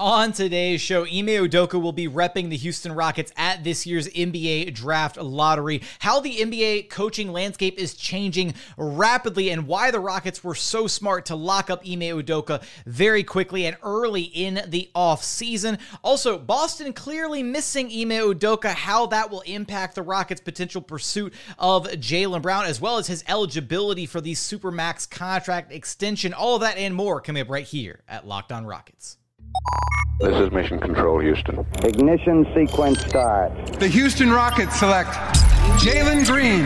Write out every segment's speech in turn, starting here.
On today's show, Ime Udoka will be repping the Houston Rockets at this year's NBA draft lottery, how the NBA coaching landscape is changing rapidly, and why the Rockets were so smart to lock up Ime Udoka very quickly and early in the offseason. Also, Boston clearly missing Ime Udoka, how that will impact the Rockets' potential pursuit of Jaylen Brown, as well as his eligibility for the Supermax contract extension. All that and more coming up right here at Locked On Rockets. This is Mission Control, Houston. Ignition sequence start. The Houston Rockets select Jalen Green,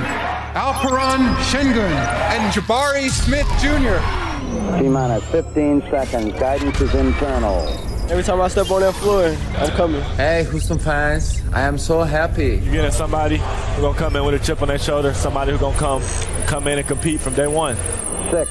Alperen Sengun, and Jabari Smith Jr. T minus 15 seconds. Guidance is internal. Every time I step on that floor, I'm coming. Hey, Houston fans, I am so happy. You're getting somebody who's gonna come in with a chip on their shoulder, somebody who's gonna come come in and compete from day one. Six,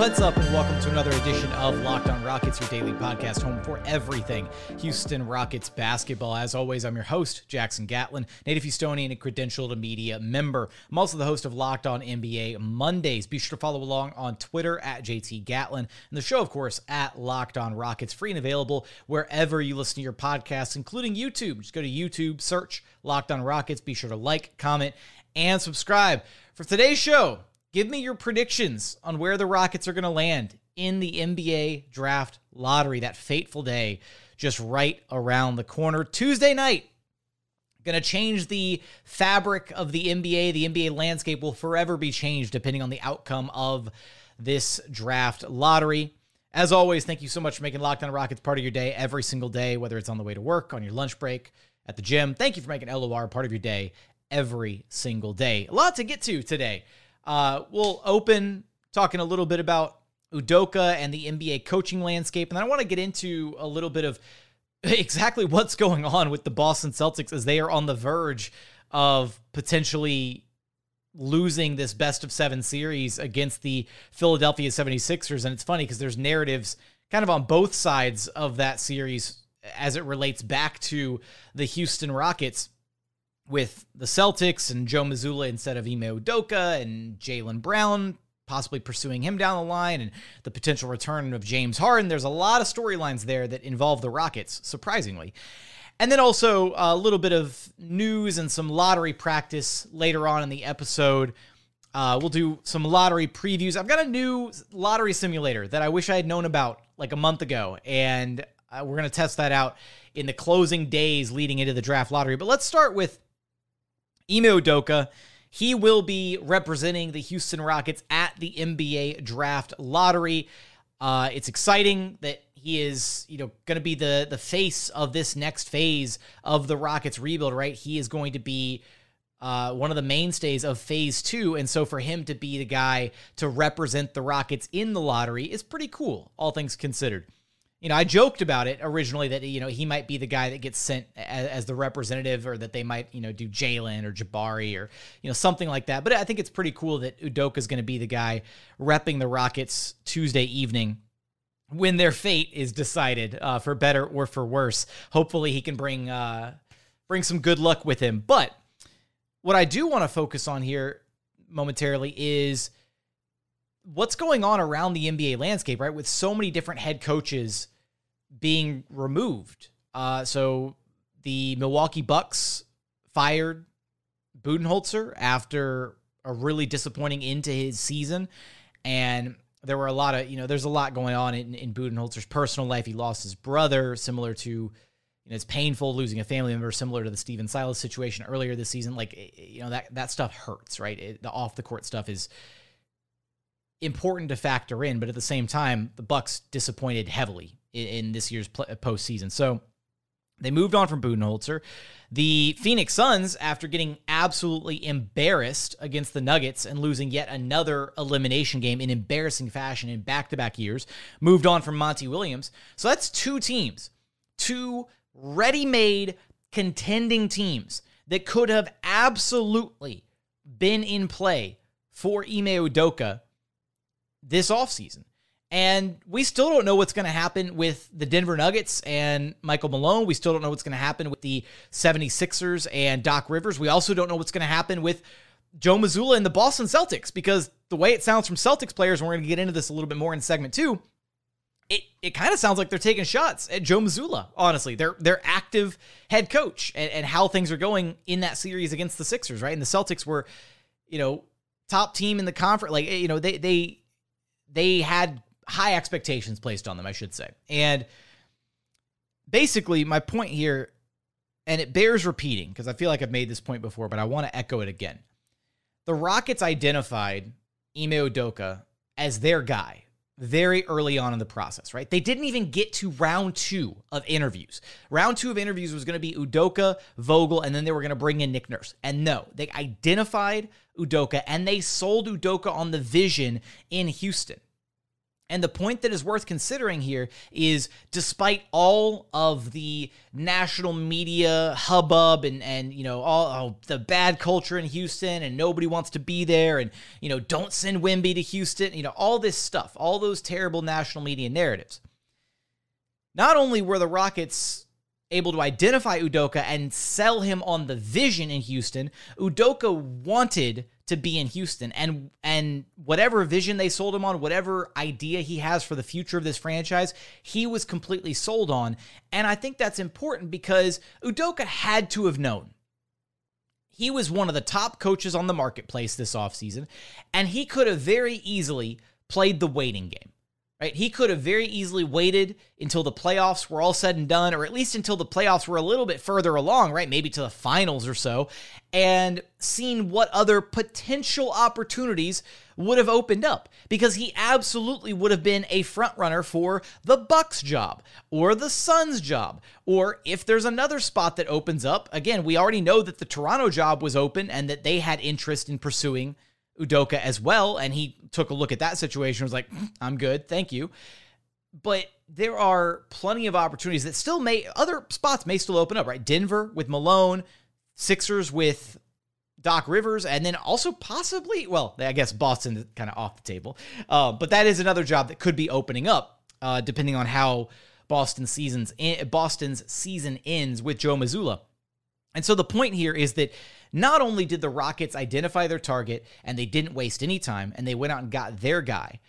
What's up, and welcome to another edition of Locked On Rockets, your daily podcast home for everything Houston Rockets basketball. As always, I'm your host, Jackson Gatlin, native Houstonian and credentialed media member. I'm also the host of Locked On NBA Mondays. Be sure to follow along on Twitter at JT Gatlin, and the show, of course, at Locked On Rockets, free and available wherever you listen to your podcasts, including YouTube. Just go to YouTube, search Locked On Rockets. Be sure to like, comment, and subscribe. For today's show, Give me your predictions on where the Rockets are going to land in the NBA draft lottery, that fateful day just right around the corner. Tuesday night, going to change the fabric of the NBA. The NBA landscape will forever be changed depending on the outcome of this draft lottery. As always, thank you so much for making Locked On Rockets part of your day every single day, whether it's on the way to work, on your lunch break, at the gym. Thank you for making LOR part of your day every single day. A lot to get to today. Uh, we'll open talking a little bit about Udoka and the NBA coaching landscape. And then I want to get into a little bit of exactly what's going on with the Boston Celtics as they are on the verge of potentially losing this best of seven series against the Philadelphia 76ers. And it's funny because there's narratives kind of on both sides of that series as it relates back to the Houston Rockets with the Celtics and Joe Mazzulla instead of Ime Udoka and Jaylen Brown possibly pursuing him down the line and the potential return of James Harden. There's a lot of storylines there that involve the Rockets, surprisingly. And then also a little bit of news and some lottery practice later on in the episode. Uh, we'll do some lottery previews. I've got a new lottery simulator that I wish I had known about like a month ago, and uh, we're going to test that out in the closing days leading into the draft lottery. But let's start with Ime Udoka. He will be representing the Houston Rockets at the NBA draft lottery. Uh, it's exciting that he is, you know, going to be the the face of this next phase of the Rockets rebuild. Right, he is going to be uh, one of the mainstays of phase two. And so for him to be the guy to represent the Rockets in the lottery is pretty cool, all things considered you know, I joked about it originally that you know he might be the guy that gets sent as, as the representative, or that they might you know do Jalen or Jabari or you know something like that. But I think it's pretty cool that Udoka is going to be the guy repping the Rockets Tuesday evening when their fate is decided, uh, for better or for worse. Hopefully, he can bring uh, bring some good luck with him. But what I do want to focus on here momentarily is what's going on around the NBA landscape, right? With so many different head coaches being removed. Uh, so the Milwaukee Bucks fired Budenholzer after a really disappointing end to his season. And there were a lot of, you know, there's a lot going on in, in Budenholzer's personal life. He lost his brother, similar to, you know, it's painful losing a family member, similar to the Stephen Silas situation earlier this season. Like, you know, that, that stuff hurts, right? It, the off the court stuff is, important to factor in, but at the same time, the Bucks disappointed heavily in, in this year's pl- uh, postseason. So they moved on from Budenholzer. The Phoenix Suns, after getting absolutely embarrassed against the Nuggets and losing yet another elimination game in embarrassing fashion in back-to-back years, moved on from Monty Williams. So that's two teams, two ready-made contending teams that could have absolutely been in play for Ime Udoka this offseason. And we still don't know what's going to happen with the Denver Nuggets and Michael Malone. We still don't know what's going to happen with the 76ers and Doc Rivers. We also don't know what's going to happen with Joe Mazzulla and the Boston Celtics because the way it sounds from Celtics players, and we're going to get into this a little bit more in segment two, it, it kind of sounds like they're taking shots at Joe Mazzulla, honestly. They're, they're active head coach and, and how things are going in that series against the Sixers, right? And the Celtics were, you know, top team in the conference. Like, you know, they, they, they had high expectations placed on them, I should say. And basically, my point here, and it bears repeating because I feel like I've made this point before, but I want to echo it again. The Rockets identified Ime Udoka as their guy very early on in the process, right? They didn't even get to round two of interviews. Round two of interviews was going to be Udoka, Vogel, and then they were going to bring in Nick Nurse. And no, they identified Udoka and they sold Udoka on the vision in Houston. And the point that is worth considering here is despite all of the national media hubbub and, and you know, all oh, the bad culture in Houston and nobody wants to be there and, you know, don't send Wemby to Houston, you know, all this stuff, all those terrible national media narratives. Not only were the Rockets able to identify Udoka and sell him on the vision in Houston, Udoka wanted to be in Houston and and whatever vision they sold him on, whatever idea he has for the future of this franchise, he was completely sold on. And I think that's important because Udoka had to have known. He was one of the top coaches on the marketplace this offseason, and he could have very easily played the waiting game right? He could have very easily waited until the playoffs were all said and done, or at least until the playoffs were a little bit further along, right? Maybe to the finals or so, and seen what other potential opportunities would have opened up because he absolutely would have been a front runner for the Bucks job or the Suns job or if there's another spot that opens up again we already know that the Toronto job was open and that they had interest in pursuing Udoka as well. And he took a look at that situation was like, I'm good. Thank you. But there are plenty of opportunities that still may, other spots may still open up, right? Denver with Malone, Sixers with Doc Rivers, and then also possibly, well, I guess Boston kind of off the table. Uh, but that is another job that could be opening up, uh, depending on how Boston seasons in, Boston's season ends with Joe Mazzulla. And so the point here is that not only did the Rockets identify their target and they didn't waste any time and they went out and got their guy,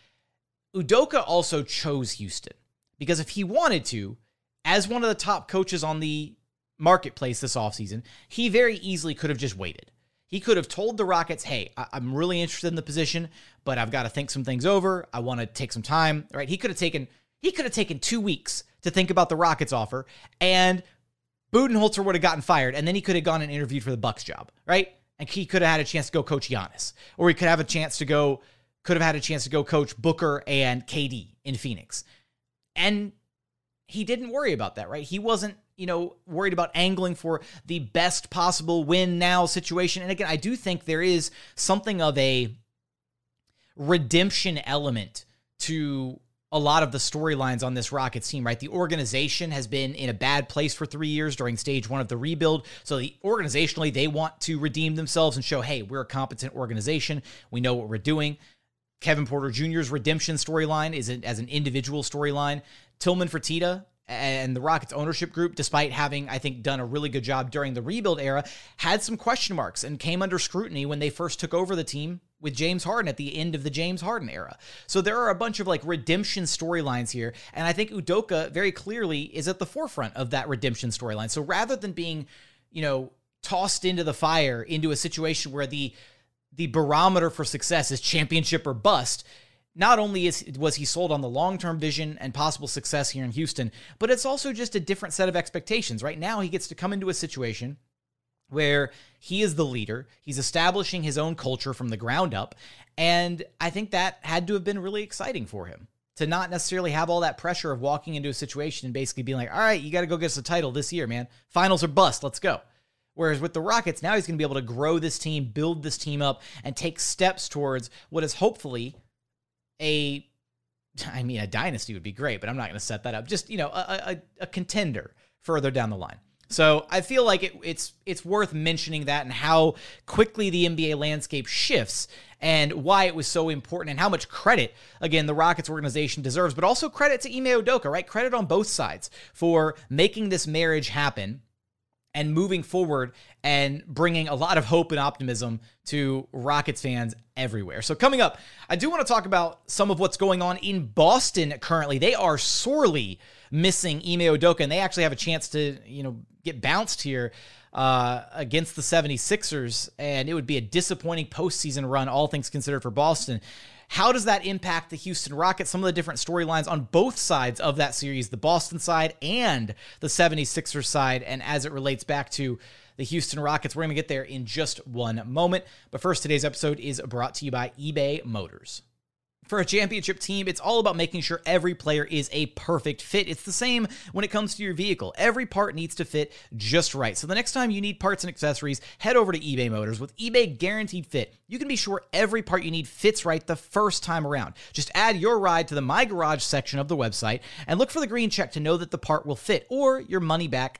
Udoka also chose Houston because if he wanted to, as one of the top coaches on the marketplace this offseason, he very easily could have just waited. He could have told the Rockets, hey, I- am really interested in the position, but I've got to think some things over. I want to take some time. Right? He could have taken he could have taken two weeks to think about the Rockets offer and Budenholzer would have gotten fired, and then he could have gone and interviewed for the Bucks job, right? And he could have had a chance to go coach Giannis, or he could have a chance to go, could have had a chance to go coach Booker and KD in Phoenix, and he didn't worry about that, right? He wasn't, you know, worried about angling for the best possible win now situation. And again, I do think there is something of a redemption element to a lot of the storylines on this Rockets team, right? The organization has been in a bad place for three years during stage one of the rebuild. So, the organizationally, they want to redeem themselves and show, hey, we're a competent organization. We know what we're doing. Kevin Porter Jr.'s redemption storyline is as an individual storyline. Tillman Fertitta and the Rockets ownership group, despite having, I think, done a really good job during the rebuild era, had some question marks and came under scrutiny when they first took over the team with James Harden at the end of the James Harden era. So there are a bunch of like redemption storylines here. And I think Udoka very clearly is at the forefront of that redemption storyline. So rather than being, you know, tossed into the fire into a situation where the the barometer for success is championship or bust, not only is was he sold on the long-term vision and possible success here in Houston, but it's also just a different set of expectations. Right now he gets to come into a situation where he is the leader. He's establishing his own culture from the ground up. And I think that had to have been really exciting for him to not necessarily have all that pressure of walking into a situation and basically being like, all right, you got to go get us a title this year, man. Finals or bust. Let's go. Whereas with the Rockets, now he's going to be able to grow this team, build this team up, and take steps towards what is hopefully a, I mean, a dynasty would be great, but I'm not going to set that up. Just, you know, a, a, a contender further down the line. So I feel like it, it's it's worth mentioning that and how quickly the NBA landscape shifts and why it was so important and how much credit, again, the Rockets organization deserves, but also credit to Ime Udoka, right? Credit on both sides for making this marriage happen and moving forward and bringing a lot of hope and optimism to Rockets fans everywhere. So, coming up, I do want to talk about some of what's going on in Boston currently. They are sorely missing Ime Udoka, and they actually have a chance to, you know, get bounced here uh, against the 76ers, and it would be a disappointing postseason run, all things considered, for Boston. How does that impact the Houston Rockets? Some of the different storylines on both sides of that series, the Boston side and the 76ers side, and as it relates back to the Houston Rockets. We're going to get there in just one moment. But first, today's episode is brought to you by eBay Motors. For a championship team, it's all about making sure every player is a perfect fit. It's the same when it comes to your vehicle. Every part needs to fit just right. So the next time you need parts and accessories, head over to eBay Motors. With eBay Guaranteed Fit, you can be sure every part you need fits right the first time around. Just add your ride to the My Garage section of the website and look for the green check to know that the part will fit or your money back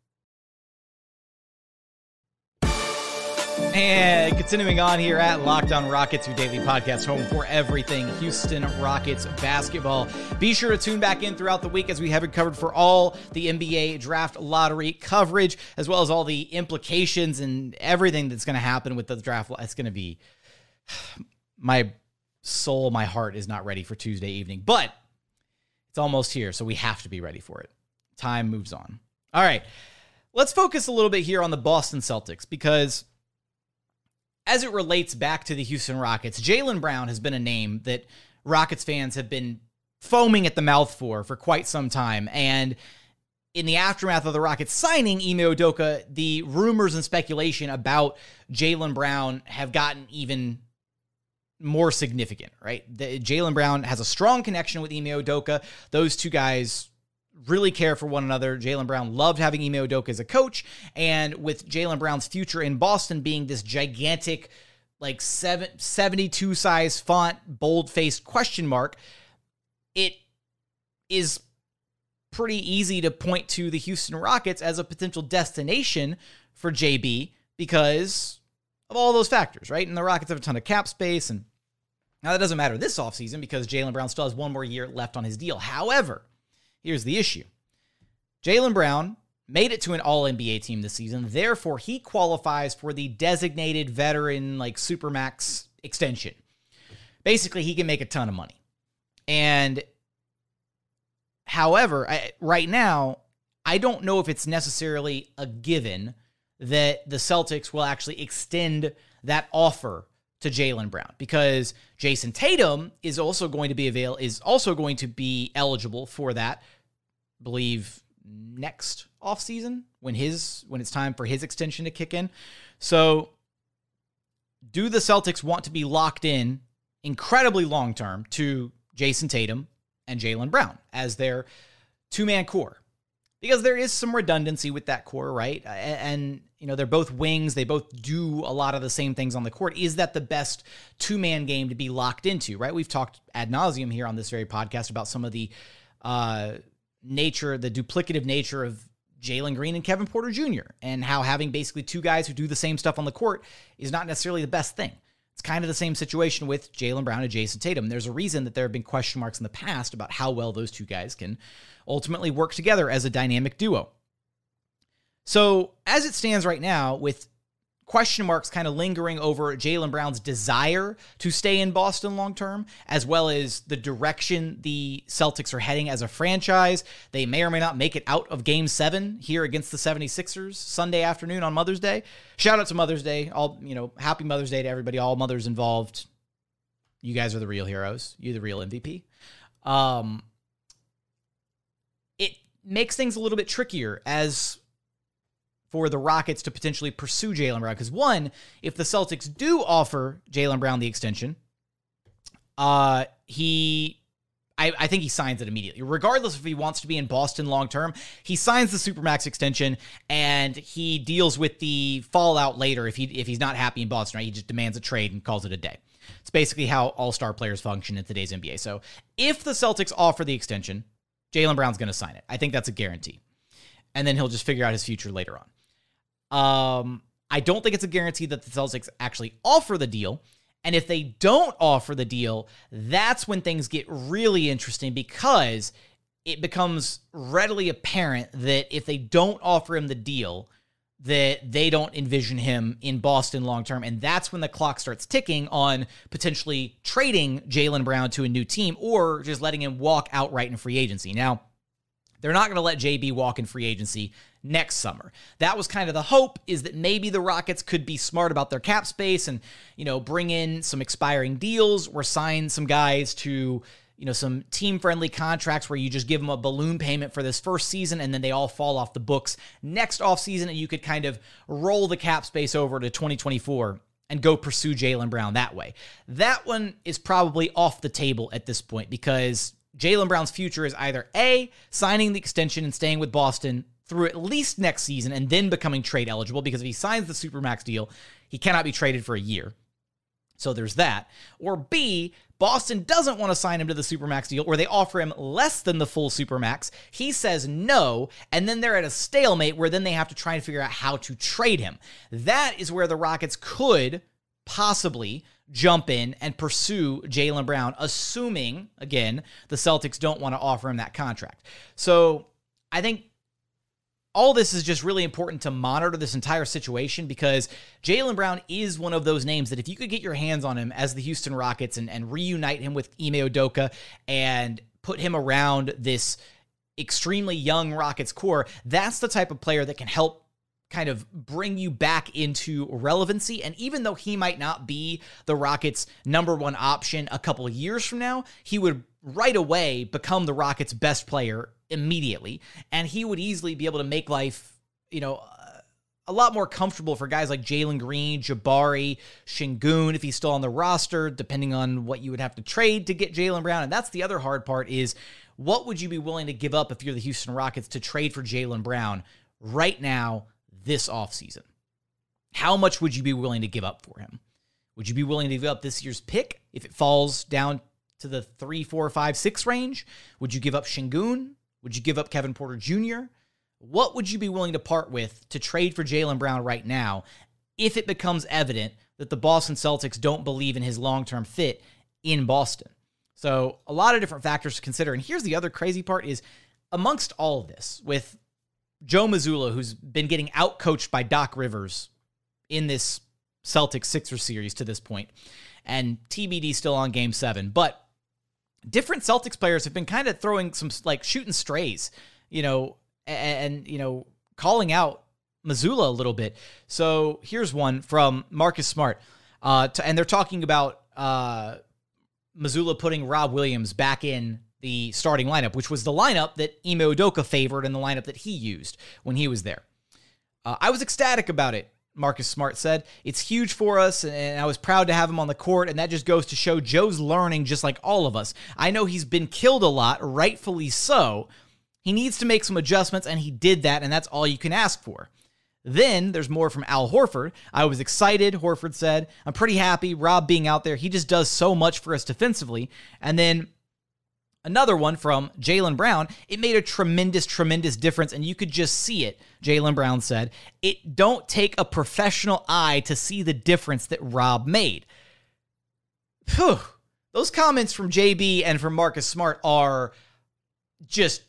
And continuing on here at Locked On Rockets, your daily podcast home for everything Houston Rockets basketball. Be sure to tune back in throughout the week as we have it covered for all the NBA draft lottery coverage, as well as all the implications and everything that's going to happen with the draft. It's going to be my soul, my heart is not ready for Tuesday evening, but it's almost here, so we have to be ready for it. Time moves on. All right, let's focus a little bit here on the Boston Celtics because as it relates back to the Houston Rockets, Jaylen Brown has been a name that Rockets fans have been foaming at the mouth for for quite some time. And in the aftermath of the Rockets signing Ime Udoka, the rumors and speculation about Jaylen Brown have gotten even more significant, right? Jaylen Brown has a strong connection with Ime Udoka. Those two guys really care for one another. Jaylen Brown loved having Ime Udoka as a coach, and with Jaylen Brown's future in Boston being this gigantic, like seven, 72 size font, bold faced question mark, it is pretty easy to point to the Houston Rockets as a potential destination for JB because of all those factors, right? And the Rockets have a ton of cap space and now that doesn't matter this offseason because Jaylen Brown still has one more year left on his deal. However, Here's the issue Jaylen Brown made it to an all NBA team this season. Therefore, he qualifies for the designated veteran, like Supermax extension. Basically, he can make a ton of money. And however, I, right now, I don't know if it's necessarily a given that the Celtics will actually extend that offer to Jaylen Brown because Jayson Tatum is also going to be avail is also going to be eligible for that. Believe next offseason when his when it's time for his extension to kick in. So do the Celtics want to be locked in incredibly long term to Jayson Tatum and Jaylen Brown as their two man core? Because there is some redundancy with that core, right? And you know, they're both wings. They both do a lot of the same things on the court. Is that the best two man game to be locked into, right? We've talked ad nauseum here on this very podcast about some of the uh, nature, the duplicative nature of Jalen Green and Kevin Porter Jr., and how having basically two guys who do the same stuff on the court is not necessarily the best thing. It's kind of the same situation with Jaylen Brown and Jayson Tatum. There's a reason that there have been question marks in the past about how well those two guys can ultimately work together as a dynamic duo. So, as it stands right now, with question marks kind of lingering over Jaylen Brown's desire to stay in Boston long term, as well as the direction the Celtics are heading as a franchise. They may or may not make it out of game seven here against the 76ers Sunday afternoon on Mother's Day. Shout out to Mother's Day. All, you know, happy Mother's Day to everybody, all mothers involved. You guys are the real heroes. You're the real MVP. Um, it makes things a little bit trickier as for the Rockets to potentially pursue Jaylen Brown. Because one, if the Celtics do offer Jaylen Brown the extension, uh, he, I, I think he signs it immediately. Regardless if he wants to be in Boston long term, he signs the Supermax extension and he deals with the fallout later if he if he's not happy in Boston, right? He just demands a trade and calls it a day. It's basically how all-star players function in today's NBA. So if the Celtics offer the extension, Jaylen Brown's going to sign it. I think that's a guarantee. And then he'll just figure out his future later on. Um, I don't think it's a guarantee that the Celtics actually offer the deal. And if they don't offer the deal, that's when things get really interesting because it becomes readily apparent that if they don't offer him the deal, that they don't envision him in Boston long term. And that's when the clock starts ticking on potentially trading Jaylen Brown to a new team or just letting him walk outright in free agency. Now, they're not going to let JB walk in free agency next summer. That was kind of the hope is that maybe the Rockets could be smart about their cap space and, you know, bring in some expiring deals or sign some guys to, you know, some team friendly contracts where you just give them a balloon payment for this first season and then they all fall off the books next offseason and you could kind of roll the cap space over to 2024 and go pursue Jaylen Brown that way. That one is probably off the table at this point because Jaylen Brown's future is either A, signing the extension and staying with Boston through at least next season and then becoming trade eligible because if he signs the Supermax deal, he cannot be traded for a year. So there's that. Or B, Boston doesn't want to sign him to the Supermax deal, or they offer him less than the full Supermax. He says no, and then they're at a stalemate where then they have to try and figure out how to trade him. That is where the Rockets could possibly jump in and pursue Jaylen Brown, assuming, again, the Celtics don't want to offer him that contract. So I think all this is just really important to monitor this entire situation because Jaylen Brown is one of those names that if you could get your hands on him as the Houston Rockets and, and reunite him with Ime Udoka and put him around this extremely young Rockets core, that's the type of player that can help kind of bring you back into relevancy. And even though he might not be the Rockets' number one option a couple of years from now, he would right away become the Rockets' best player immediately. And he would easily be able to make life, you know, uh, a lot more comfortable for guys like Jalen Green, Jabari, Sengun, if he's still on the roster, depending on what you would have to trade to get Jaylen Brown. And that's the other hard part is what would you be willing to give up if you're the Houston Rockets to trade for Jaylen Brown right now this offseason? How much would you be willing to give up for him? Would you be willing to give up this year's pick if it falls down to the three, four, five, six range? Would you give up Sengun? Would you give up Kevin Porter Jr.? What would you be willing to part with to trade for Jaylen Brown right now if it becomes evident that the Boston Celtics don't believe in his long term fit in Boston? So, a lot of different factors to consider. And here's the other crazy part is amongst all of this, with Joe Mazzulla, who's been getting outcoached by Doc Rivers in this Celtics Sixer series to this point, and TBD still on game seven. But different Celtics players have been kind of throwing some like shooting strays, you know, and, and you know, calling out Mazzulla a little bit. So here's one from Marcus Smart. Uh, to, and they're talking about uh, Mazzulla putting Rob Williams back in the starting lineup, which was the lineup that Ime Udoka favored and the lineup that he used when he was there. Uh, I was ecstatic about it, Marcus Smart said. It's huge for us, and I was proud to have him on the court, and that just goes to show Joe's learning just like all of us. I know he's been killed a lot, rightfully so. He needs to make some adjustments, and he did that, and that's all you can ask for. Then there's more from Al Horford. I was excited, Horford said. I'm pretty happy. Rob being out there, he just does so much for us defensively. And then Another one from Jaylen Brown. It made a tremendous, tremendous difference, and you could just see it. Jaylen Brown said, It don't take a professional eye to see the difference that Rob made. Whew. Those comments from JB and from Marcus Smart are just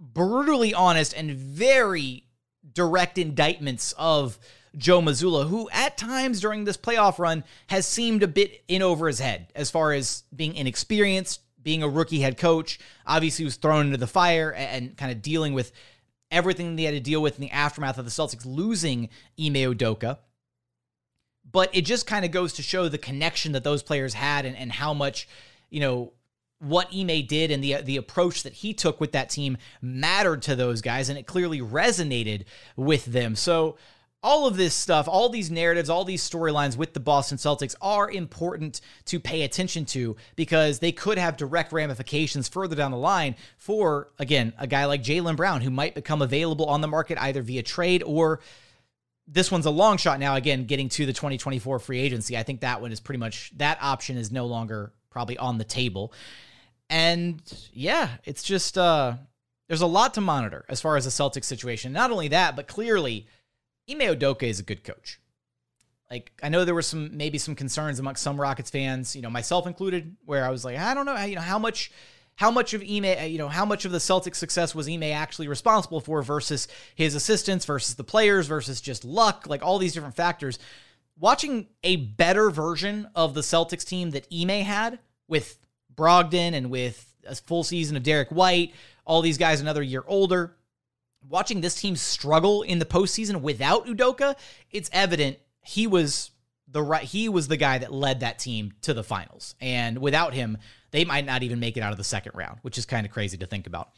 brutally honest and very direct indictments of Joe Mazzulla, who at times during this playoff run has seemed a bit in over his head as far as being inexperienced, being a rookie head coach, obviously was thrown into the fire and, and kind of dealing with everything they had to deal with in the aftermath of the Celtics losing Ime Udoka. But it just kind of goes to show the connection that those players had and, and how much, you know, what Ime did and the the approach that he took with that team mattered to those guys, and it clearly resonated with them. So all of this stuff, all these narratives, all these storylines with the Boston Celtics are important to pay attention to because they could have direct ramifications further down the line for, again, a guy like Jaylen Brown who might become available on the market either via trade or this one's a long shot now. Again, getting to the 2024 free agency. I think that one is pretty much that option is no longer probably on the table. And yeah, it's just uh there's a lot to monitor as far as the Celtics situation. Not only that, but clearly Ime Udoka is a good coach. Like I know there were some maybe some concerns amongst some Rockets fans, you know, myself included, where I was like, I don't know, you know, how much how much of Ime, you know, how much of the Celtics success was Ime actually responsible for versus his assistants versus the players versus just luck, like all these different factors. Watching a better version of the Celtics team that Ime had with Brogdon and with a full season of Derrick White, all these guys another year older, watching this team struggle in the postseason without Udoka, it's evident he was the right he was the guy that led that team to the finals. And without him, they might not even make it out of the second round, which is kind of crazy to think about.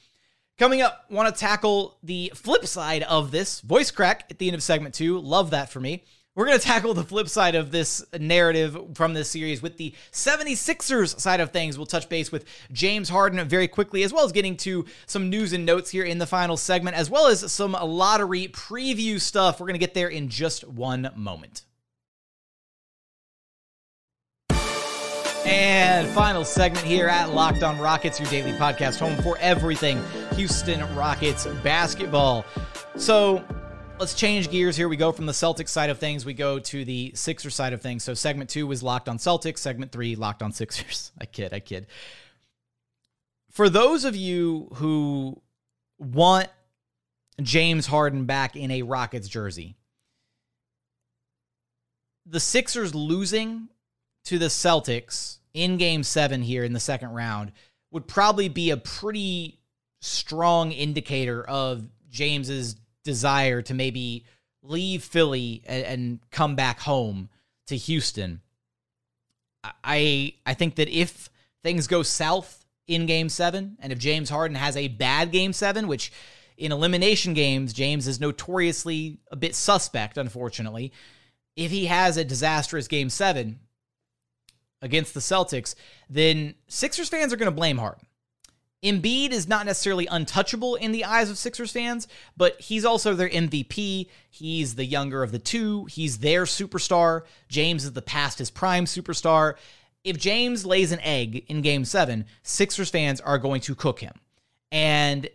Coming up, want to tackle the flip side of this voice crack at the end of segment two. Love that for me. We're going to tackle the flip side of this narrative from this series with the 76ers side of things. We'll touch base with James Harden very quickly, as well as getting to some news and notes here in the final segment, as well as some lottery preview stuff. We're going to get there in just one moment. And final segment here at Locked On Rockets, your daily podcast home for everything Houston Rockets basketball. So, let's change gears here. We go from the Celtics side of things, we go to the Sixers side of things. So segment two was locked on Celtics, segment three, locked on Sixers. I kid, I kid. For those of you who want James Harden back in a Rockets jersey, the Sixers losing to the Celtics in game seven here in the second round would probably be a pretty strong indicator of James's desire to maybe leave Philly and, and come back home to Houston. I I think that if things go south in game 7 and if James Harden has a bad game 7 which in elimination games James is notoriously a bit suspect unfortunately if he has a disastrous game 7 against the Celtics then Sixers fans are going to blame Harden Embiid is not necessarily untouchable in the eyes of Sixers fans, but he's also their MVP. He's the younger of the two. He's their superstar. James is the past his prime superstar. If James lays an egg in game seven, Sixers fans are going to cook him. And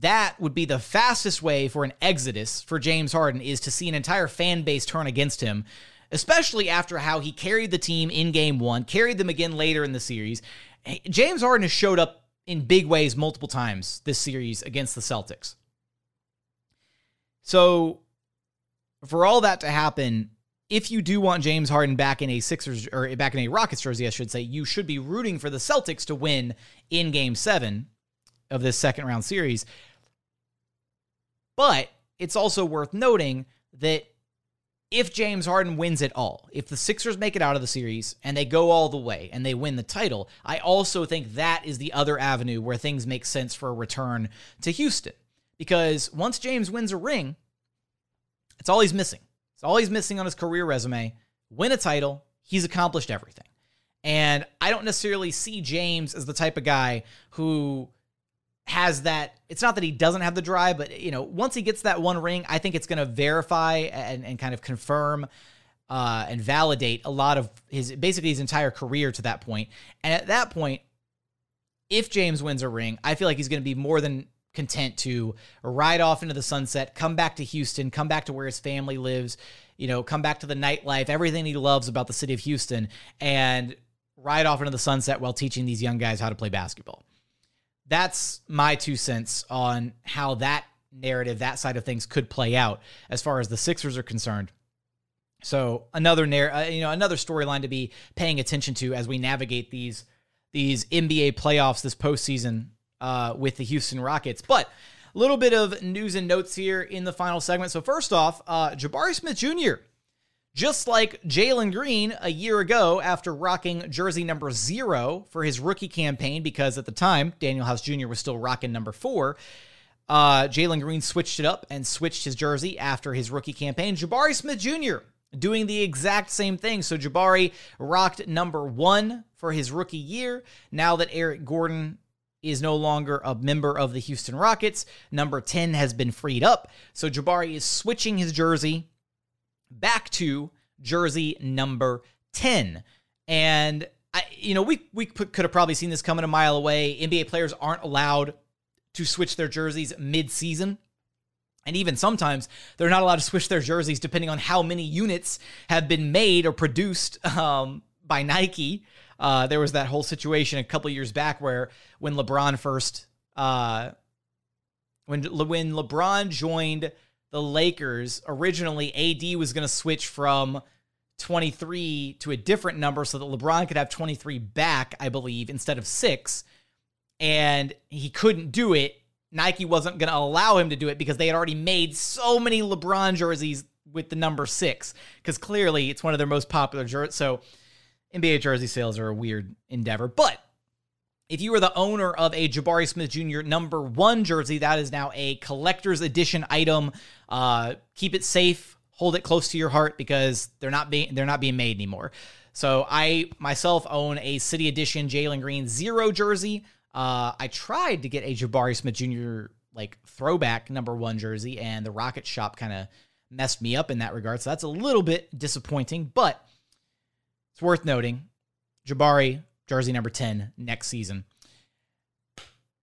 that would be the fastest way for an exodus for James Harden is to see an entire fan base turn against him, especially after how he carried the team in game one, carried them again later in the series. James Harden has showed up in big ways multiple times this series against the Celtics. So, for all that to happen, if you do want James Harden back in a Sixers or back in a Rockets jersey, I should say, you should be rooting for the Celtics to win in game seven of this second round series. But it's also worth noting that if James Harden wins it all, if the Sixers make it out of the series and they go all the way and they win the title, I also think that is the other avenue where things make sense for a return to Houston. Because once James wins a ring, it's all he's missing. It's all he's missing on his career resume. Win a title, he's accomplished everything. And I don't necessarily see James as the type of guy who has that it's not that he doesn't have the drive but you know once he gets that one ring i think it's going to verify and, and kind of confirm uh, and validate a lot of his basically his entire career to that point. And at that point if james wins a ring i feel like he's going to be more than content to ride off into the sunset come back to houston come back to where his family lives you know come back to the nightlife everything he loves about the city of houston and ride off into the sunset while teaching these young guys how to play basketball that's my two cents on how that narrative, that side of things could play out as far as the Sixers are concerned. So another narr- uh, you know, another storyline to be paying attention to as we navigate these these NBA playoffs this postseason uh, with the Houston Rockets. But a little bit of news and notes here in the final segment. So first off, uh, Jabari Smith Jr. Just like Jalen Green a year ago after rocking jersey number zero for his rookie campaign, because at the time, Danuel House Jr. was still rocking number four. uh, Jalen Green switched it up and switched his jersey after his rookie campaign. Jabari Smith Jr. doing the exact same thing. So Jabari rocked number one for his rookie year. Now that Eric Gordon is no longer a member of the Houston Rockets, number 10 has been freed up. So Jabari is switching his jersey back to jersey number 10. And I, you know, we we could have probably seen this coming a mile away. NBA players aren't allowed to switch their jerseys mid-season. And even sometimes they're not allowed to switch their jerseys depending on how many units have been made or produced um, by Nike. Uh, there was that whole situation a couple years back where when LeBron first, uh, when when LeBron joined the Lakers, originally AD was going to switch from 23 to a different number so that LeBron could have 23 back, I believe, instead of six and he couldn't do it. Nike wasn't going to allow him to do it because they had already made so many LeBron jerseys with the number six because clearly it's one of their most popular jerseys. So NBA jersey sales are a weird endeavor. But if you are the owner of a Jabari Smith Jr. number one jersey, that is now a collector's edition item. Uh, keep it safe, hold it close to your heart because they're not being they're not being made anymore. So I myself own a City Edition Jalen Green zero jersey. Uh, I tried to get a Jabari Smith Jr. like throwback number one jersey, and the Rocket Shop kind of messed me up in that regard. So that's a little bit disappointing, but it's worth noting Jabari jersey number 10 next season.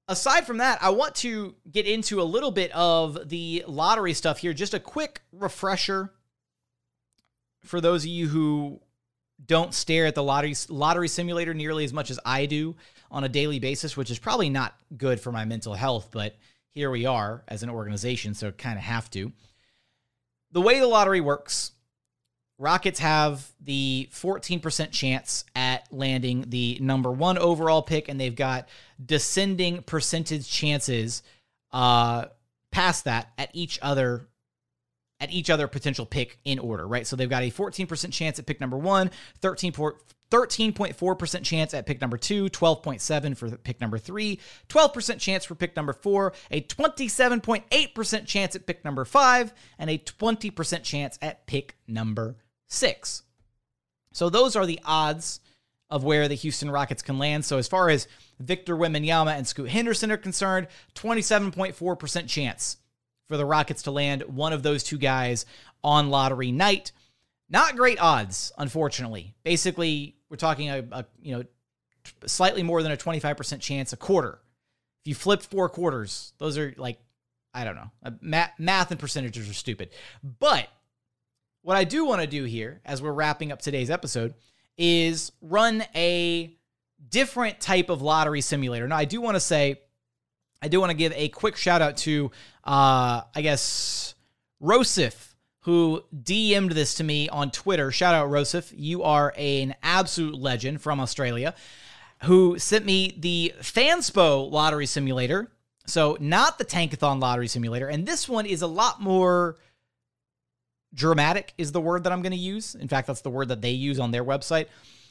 Aside from that, I want to get into a little bit of the lottery stuff here. Just a quick refresher for those of you who don't stare at the lottery lottery simulator nearly as much as I do on a daily basis, which is probably not good for my mental health, but here we are as an organization, so kind of have to. The way the lottery works, Rockets have the 14% chance at landing the number one overall pick, and they've got descending percentage chances uh, past that at each other at each other potential pick in order, right? So they've got a 14% chance at pick number one, 13 13.4% chance at pick number two, 12.7 for pick number three, 12% chance for pick number four, a 27.8% chance at pick number five, and a 20% chance at pick number six. So those are the odds of where the Houston Rockets can land. So as far as Victor Wembanyama and Scoot Henderson are concerned, 27.4% chance for the Rockets to land one of those two guys on lottery night. Not great odds, unfortunately. Basically, we're talking a, a you know slightly more than a 25% chance a quarter. If you flipped four quarters, those are like I don't know. Math, math and percentages are stupid. But what I do want to do here as we're wrapping up today's episode is run a different type of lottery simulator. Now, I do want to say I do want to give a quick shout out to, uh, I guess, Rosif, who DM'd this to me on Twitter. Shout out, Rosif. You are an absolute legend from Australia who sent me the Fanspo lottery simulator. So, not the Tankathon lottery simulator. And this one is a lot more dramatic, is the word that I'm going to use. In fact, that's the word that they use on their website.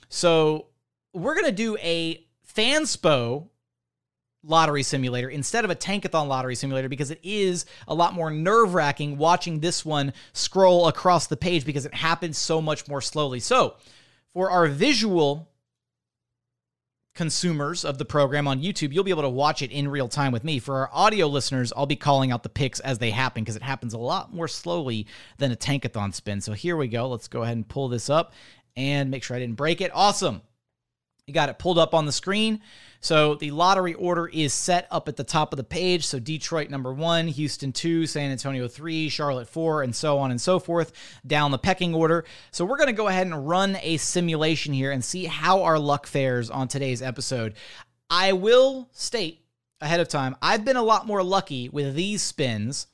So, we're going to do a Fanspo lottery simulator instead of a tankathon lottery simulator because it is a lot more nerve wracking watching this one scroll across the page because it happens so much more slowly. So, for our visual consumers of the program on YouTube, you'll be able to watch it in real time with me. For our audio listeners, I'll be calling out the picks as they happen because it happens a lot more slowly than a tankathon spin. So, here we go. Let's go ahead and pull this up and make sure I didn't break it. Awesome. You got it pulled up on the screen. So the lottery order is set up at the top of the page. So Detroit number one, Houston two, San Antonio three, Charlotte four, and so on and so forth down the pecking order. So we're going to go ahead and run a simulation here and see how our luck fares on today's episode. I will state ahead of time, I've been a lot more lucky with these spins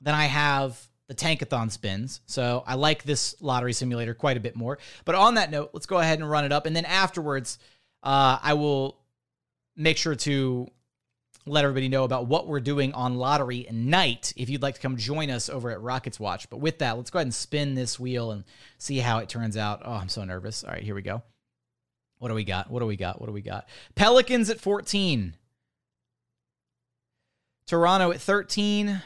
than I have the tankathon spins. So I like this lottery simulator quite a bit more. But on that note, let's go ahead and run it up. And then afterwards, uh, I will make sure to let everybody know about what we're doing on lottery night if you'd like to come join us over at Rockets Watch. But with that, let's go ahead and spin this wheel and see how it turns out. Oh, I'm so nervous. All right, here we go. What do we got? What do we got? What do we got? Pelicans at 14. Toronto at 13.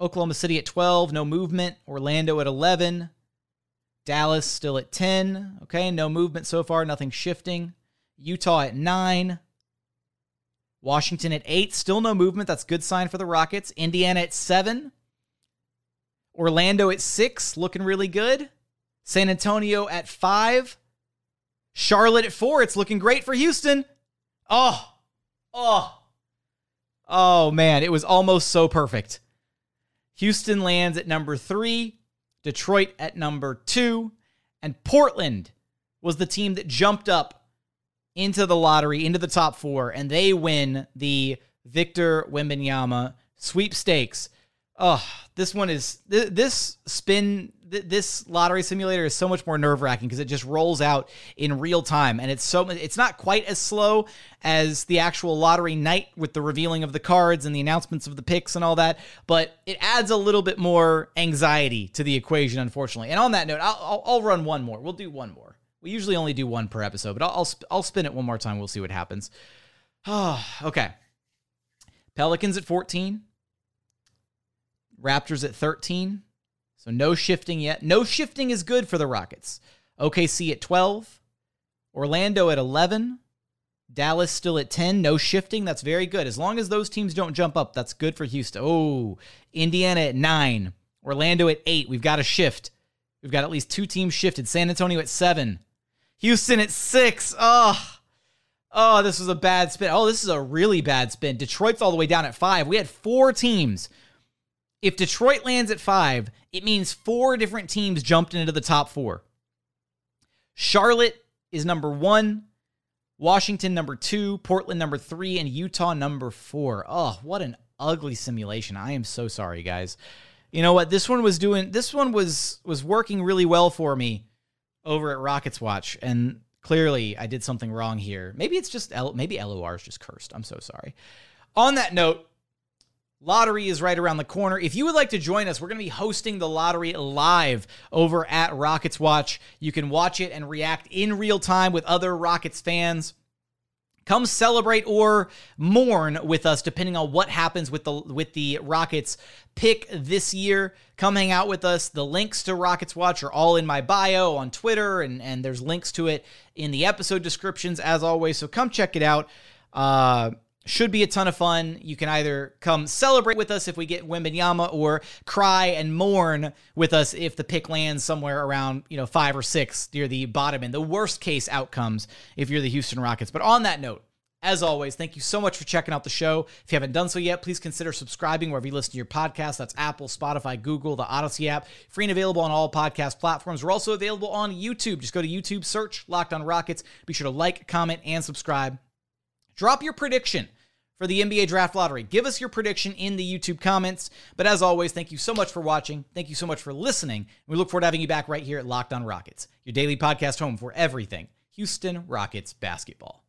Oklahoma City at 12, no movement. Orlando at 11. Dallas still at 10. Okay, no movement so far, nothing shifting. Utah at 9. Washington at 8, still no movement. That's good sign for the Rockets. Indiana at 7. Orlando at 6, looking really good. San Antonio at 5. Charlotte at 4. It's looking great for Houston. Oh. Oh. Oh man, it was almost so perfect. Houston lands at number 3. Detroit at number two, and Portland was the team that jumped up into the lottery, into the top four, and they win the Victor Wembanyama sweepstakes. Oh, this one is this spin this lottery simulator is so much more nerve wracking because it just rolls out in real time, and it's so it's not quite as slow as the actual lottery night with the revealing of the cards and the announcements of the picks and all that, but it adds a little bit more anxiety to the equation, unfortunately. And on that note, I'll, I'll, I'll run one more. We'll do one more. We usually only do one per episode, but I'll I'll, I'll spin it one more time. We'll see what happens. Oh, okay. Pelicans at 14. Raptors at 13. So no shifting yet. No shifting is good for the Rockets. OKC at 12, Orlando at 11, Dallas still at 10. No shifting. That's very good. As long as those teams don't jump up, that's good for Houston. Oh, Indiana at 9, Orlando at 8. We've got a shift. We've got at least two teams shifted. San Antonio at 7, Houston at 6. Oh, oh, this was a bad spin. Oh, this is a really bad spin. Detroit's all the way down at 5. We had four teams if Detroit lands at five, it means four different teams jumped into the top four. Charlotte is number one, Washington number two, Portland number three, and Utah number four. Oh, what an ugly simulation. I am so sorry, guys. You know what? This one was doing this one was was working really well for me over at Rockets Watch. And clearly I did something wrong here. Maybe it's just L maybe LOR is just cursed. I'm so sorry. On that note, Lottery is right around the corner. If you would like to join us, we're going to be hosting the lottery live over at Rockets Watch. You can watch it and react in real time with other Rockets fans. Come celebrate or mourn with us, depending on what happens with the with the Rockets pick this year. Come hang out with us. The links to Rockets Watch are all in my bio on Twitter, and and there's links to it in the episode descriptions as always. So come check it out. Uh, should be a ton of fun. You can either come celebrate with us if we get Wembanyama or cry and mourn with us if the pick lands somewhere around, you know, five or six near the bottom end. The worst case outcomes if you're the Houston Rockets. But on that note, as always, thank you so much for checking out the show. If you haven't done so yet, please consider subscribing wherever you listen to your podcast. That's Apple, Spotify, Google, the Odyssey app. Free and available on all podcast platforms. We're also available on YouTube. Just go to YouTube, search Locked on Rockets. Be sure to like, comment, and subscribe. Drop your prediction for the NBA Draft Lottery. Give us your prediction in the YouTube comments. But as always, thank you so much for watching. Thank you so much for listening. We look forward to having you back right here at Locked On Rockets, your daily podcast home for everything Houston Rockets basketball.